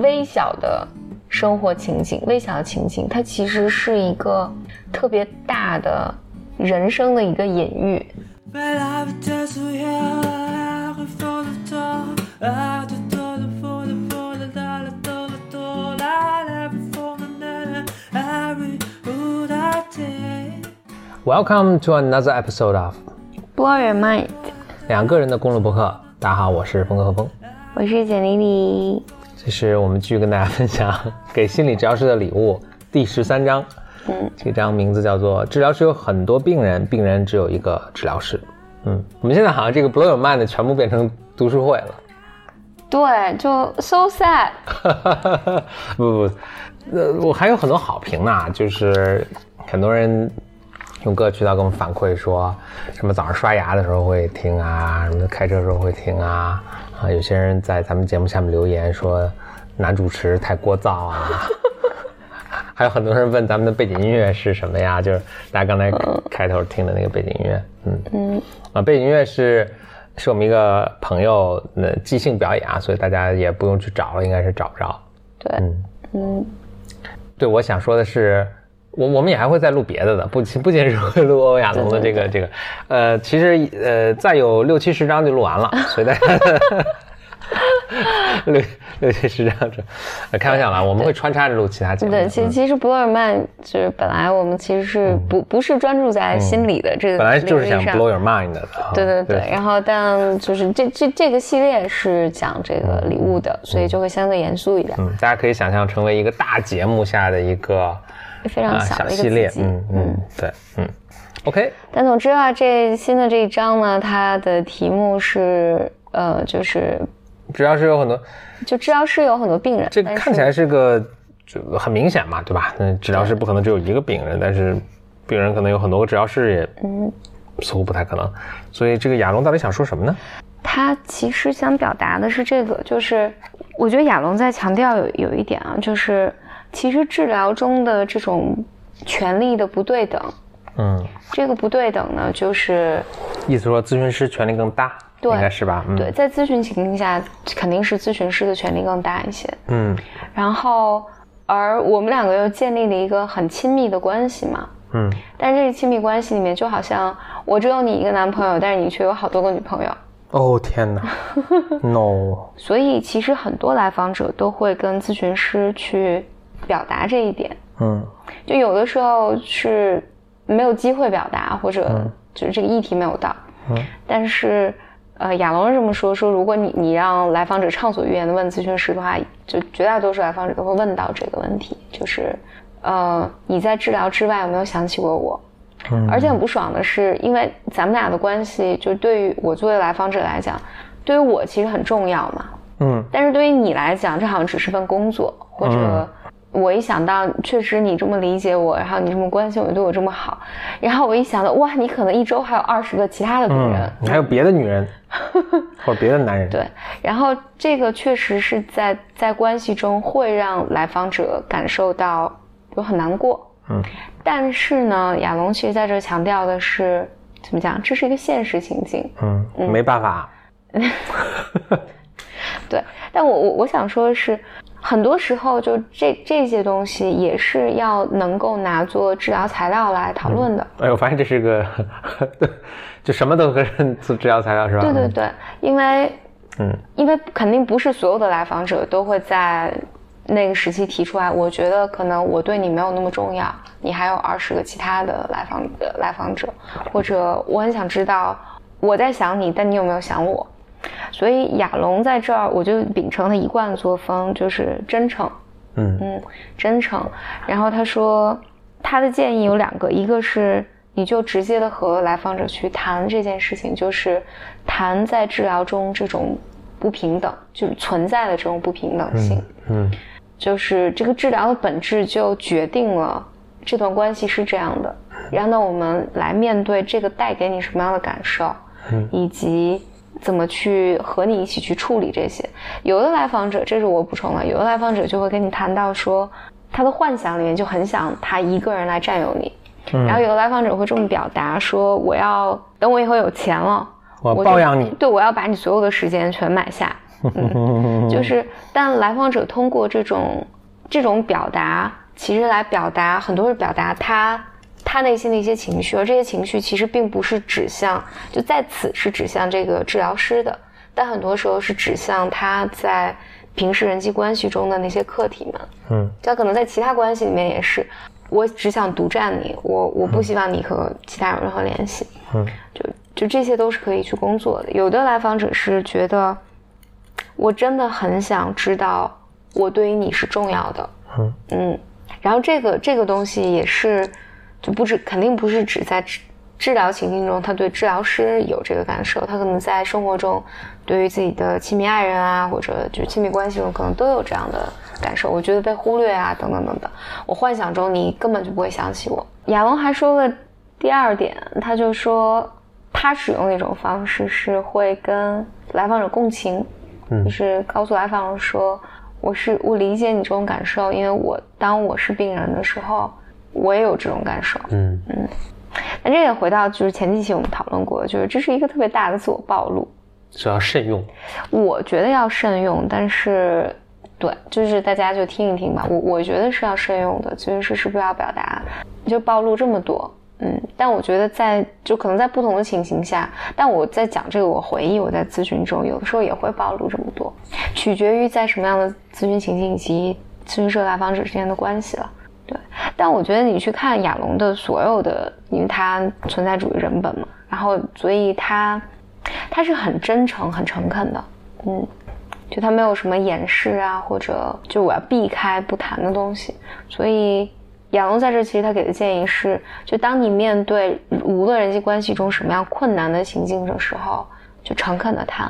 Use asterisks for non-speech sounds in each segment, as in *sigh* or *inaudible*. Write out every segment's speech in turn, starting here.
微小的生活情景、微小的情景，它其实是一个特别大的人生的一个隐喻。Welcome to another episode of Blow Your Mind，两个人的公路博客。大家好，我是峰哥和峰，我是简丽丽。这是我们继续跟大家分享给心理治疗师的礼物第十三章。嗯，这章名字叫做“治疗师有很多病人，病人只有一个治疗师”。嗯，我们现在好像这个 Blow Your Mind 全部变成读书会了。对，就 so sad。*laughs* 不不，呃，我还有很多好评呢，就是很多人。用各个渠道给我们反馈说，什么早上刷牙的时候会听啊，什么开车的时候会听啊，啊，有些人在咱们节目下面留言说男主持太聒噪啊，*laughs* 还有很多人问咱们的背景音乐是什么呀？就是大家刚才开头听的那个背景音乐，嗯嗯，啊，背景音乐是是我们一个朋友的即兴表演啊，所以大家也不用去找了，应该是找不着。对，嗯嗯，对，我想说的是。我我们也还会再录别的的，不不仅是会录欧亚龙的这个这个，呃，其实呃再有六七十张就录完了，所以大家 *laughs* 六六七十张这，开玩笑啦，我们会穿插着录其他节目。对，其其实博尔曼就是本来我们其实是不不是专注在心理的这个，本来就是想 blow your mind 的。对对对，然后但就是这这这个系列是讲这个礼物的，所以就会相对严肃一点。嗯，大家可以想象成为一个大节目下的一个。非常小的一个系列，嗯嗯，对，嗯，OK。但总之啊，这新的这一章呢，它的题目是，呃，就是治疗师有很多，就治疗师有很多病人。这看起来是个就很明显嘛，对吧？那治疗师不可能只有一个病人，但是病人可能有很多个治疗师，也嗯，似乎不太可能。所以这个亚龙到底想说什么呢？他其实想表达的是这个，就是我觉得亚龙在强调有有一点啊，就是。其实治疗中的这种权利的不对等，嗯，这个不对等呢，就是意思说咨询师权力更大，对，应该是吧？对，在咨询情境下，肯定是咨询师的权力更大一些，嗯。然后，而我们两个又建立了一个很亲密的关系嘛，嗯。但是这个亲密关系里面，就好像我只有你一个男朋友，但是你却有好多个女朋友。哦天哪，*laughs* no。所以其实很多来访者都会跟咨询师去。表达这一点，嗯，就有的时候是没有机会表达，或者就是这个议题没有到，嗯，但是，呃，亚龙是这么说，说如果你你让来访者畅所欲言的问咨询师的话，就绝大多数来访者都会问到这个问题，就是，呃，你在治疗之外有没有想起过我？嗯，而且很不爽的是，因为咱们俩的关系，就对于我作为来访者来讲，对于我其实很重要嘛，嗯，但是对于你来讲，这好像只是份工作，或者。我一想到，确实你这么理解我，然后你这么关心我，对我这么好，然后我一想到，哇，你可能一周还有二十个其他的女人，你还有别的女人，*laughs* 或者别的男人。对，然后这个确实是在在关系中会让来访者感受到有很难过。嗯，但是呢，亚龙其实在这强调的是，怎么讲？这是一个现实情境。嗯，没办法。*laughs* 对，但我我我想说的是。很多时候，就这这些东西也是要能够拿做治疗材料来讨论的。哎，我发现这是个，*laughs* 就什么都可以做治疗材料，是吧？对对对，因为，嗯，因为肯定不是所有的来访者都会在那个时期提出来。我觉得可能我对你没有那么重要，你还有二十个其他的来访的来访者，或者我很想知道我在想你，但你有没有想我？所以亚龙在这儿，我就秉承他一贯的作风，就是真诚，嗯嗯，真诚。然后他说，他的建议有两个，一个是你就直接的和来访者去谈这件事情，就是谈在治疗中这种不平等，就是存在的这种不平等性，嗯，就是这个治疗的本质就决定了这段关系是这样的。然后呢，我们来面对这个带给你什么样的感受，嗯，以及。怎么去和你一起去处理这些？有的来访者，这是我补充了，有的来访者就会跟你谈到说，他的幻想里面就很想他一个人来占有你。然后有的来访者会这么表达说，我要等我以后有钱了，我包养你，对我要把你所有的时间全买下。嗯，*laughs* 就是，但来访者通过这种这种表达，其实来表达很多是表达他他内心的一些情绪，而这些情绪其实并不是指向，就在此是指向这个治疗师的，但很多时候是指向他在平时人际关系中的那些课题们。嗯，他可能在其他关系里面也是，我只想独占你，我我不希望你和其他有任何联系。嗯，就就这些都是可以去工作的。有的来访者是觉得。我真的很想知道，我对于你是重要的。嗯嗯，然后这个这个东西也是，就不止肯定不是只在治治疗情境中，他对治疗师有这个感受，他可能在生活中，对于自己的亲密爱人啊，或者就亲密关系中，可能都有这样的感受。我觉得被忽略啊，等等等等。我幻想中你根本就不会想起我。亚龙还说了第二点，他就说他使用的一种方式是会跟来访者共情。就是告诉来访者说，我是我理解你这种感受，因为我当我是病人的时候，我也有这种感受。嗯嗯，那这也回到就是前几期我们讨论过，就是这是一个特别大的自我暴露，所以要慎用。我觉得要慎用，但是对，就是大家就听一听吧。我我觉得是要慎用的，就是是不是要表达就暴露这么多。嗯，但我觉得在就可能在不同的情形下，但我在讲这个，我回忆我在咨询中有的时候也会暴露这么多，取决于在什么样的咨询情境以及咨询师来访者之间的关系了。对，但我觉得你去看亚龙的所有的，因为他存在主义人本嘛，然后所以他他是很真诚、很诚恳的。嗯，就他没有什么掩饰啊，或者就我要避开不谈的东西，所以。亚龙在这其实他给的建议是：就当你面对无论人际关系中什么样困难的情境的时候，就诚恳的谈，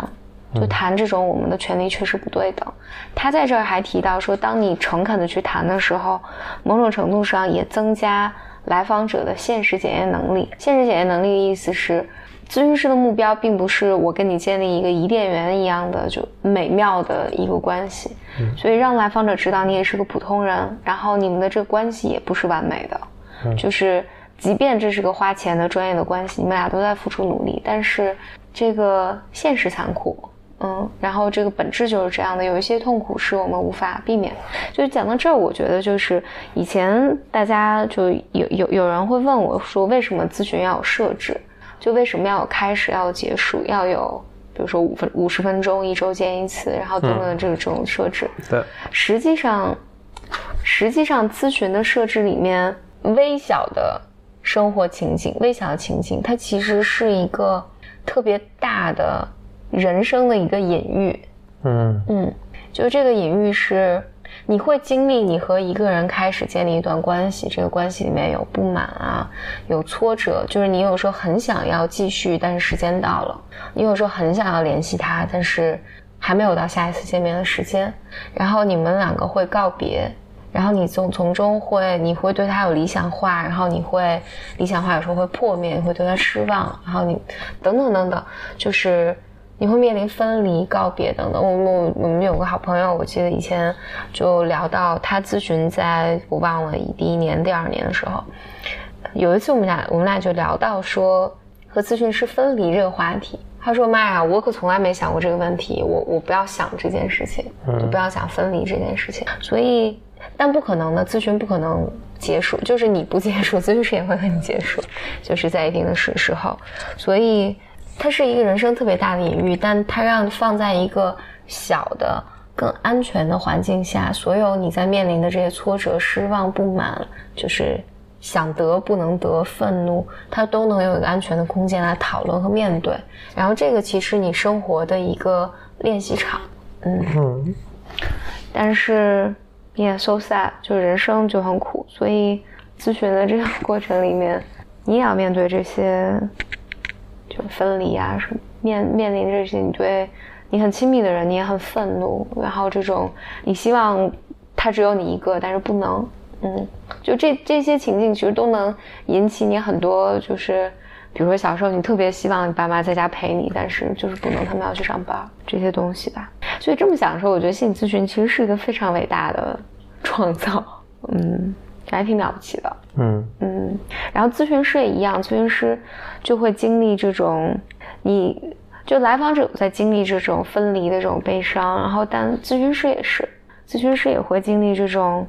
就谈这种我们的权利确实不对等。他在这儿还提到说，当你诚恳的去谈的时候，某种程度上也增加来访者的现实检验能力。现实检验能力的意思是。咨询师的目标并不是我跟你建立一个伊甸园一样的就美妙的一个关系，所以让来访者知道你也是个普通人，然后你们的这个关系也不是完美的，就是即便这是个花钱的专业的关系，你们俩都在付出努力，但是这个现实残酷，嗯，然后这个本质就是这样的，有一些痛苦是我们无法避免。就讲到这儿，我觉得就是以前大家就有有有人会问我说，为什么咨询要有设置？就为什么要有开始，要有结束，要有，比如说五分五十分钟一周见一次，然后等等这种设置。对，实际上，实际上咨询的设置里面，微小的生活情景、微小的情景，它其实是一个特别大的人生的一个隐喻。嗯嗯，就这个隐喻是。你会经历你和一个人开始建立一段关系，这个关系里面有不满啊，有挫折，就是你有时候很想要继续，但是时间到了；你有时候很想要联系他，但是还没有到下一次见面的时间。然后你们两个会告别，然后你从从中会，你会对他有理想化，然后你会理想化有时候会破灭，你会对他失望，然后你等等等等，就是。你会面临分离、告别等等。我我我们有个好朋友，我记得以前就聊到他咨询，在我忘了第一年、第二年的时候，有一次我们俩我们俩就聊到说和咨询师分离这个话题。他说：“妈呀，我可从来没想过这个问题，我我不要想这件事情，就不要想分离这件事情。所以，但不可能的，咨询不可能结束，就是你不结束，咨询师也会和你结束，就是在一定的时时候，所以。”它是一个人生特别大的隐喻，但它让放在一个小的、更安全的环境下，所有你在面临的这些挫折、失望、不满，就是想得不能得、愤怒，它都能有一个安全的空间来讨论和面对。然后这个其实你生活的一个练习场，嗯。但是你也 so sad，就人生就很苦，所以咨询的这个过程里面，你也要面对这些。就分离啊，什么面面临这些，你对你很亲密的人，你也很愤怒，然后这种你希望他只有你一个，但是不能，嗯，就这这些情境其实都能引起你很多，就是比如说小时候你特别希望你爸妈在家陪你，但是就是不能，他们要去上班，这些东西吧。所以这么想的时候，我觉得心理咨询其实是一个非常伟大的创造，嗯。还挺了不起的，嗯嗯，然后咨询师也一样，咨询师就会经历这种，你就来访者在经历这种分离的这种悲伤，然后但咨询师也是，咨询师也会经历这种。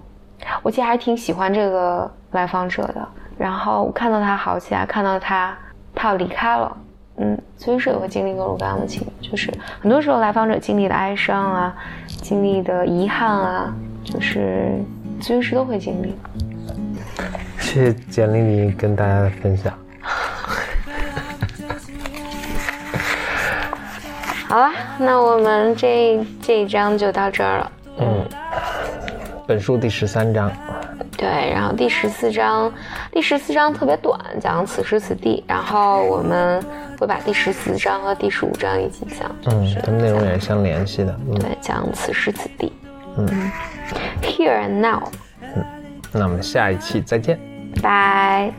我其实还挺喜欢这个来访者的，然后我看到他好起来，看到他他要离开了，嗯，咨询师也会经历各种各样的情，就是很多时候来访者经历的哀伤啊，经历的遗憾啊，就是咨询师都会经历。谢谢简历里跟大家的分享。*laughs* 好了，那我们这这一章就到这儿了。嗯，本书第十三章。对，然后第十四章，第十四章特别短，讲此时此地。然后我们会把第十四章和第十五章一起讲。嗯，它内容也是相联系的。对，讲此时此地。嗯，Here and now。嗯，那我们下一期再见。拜。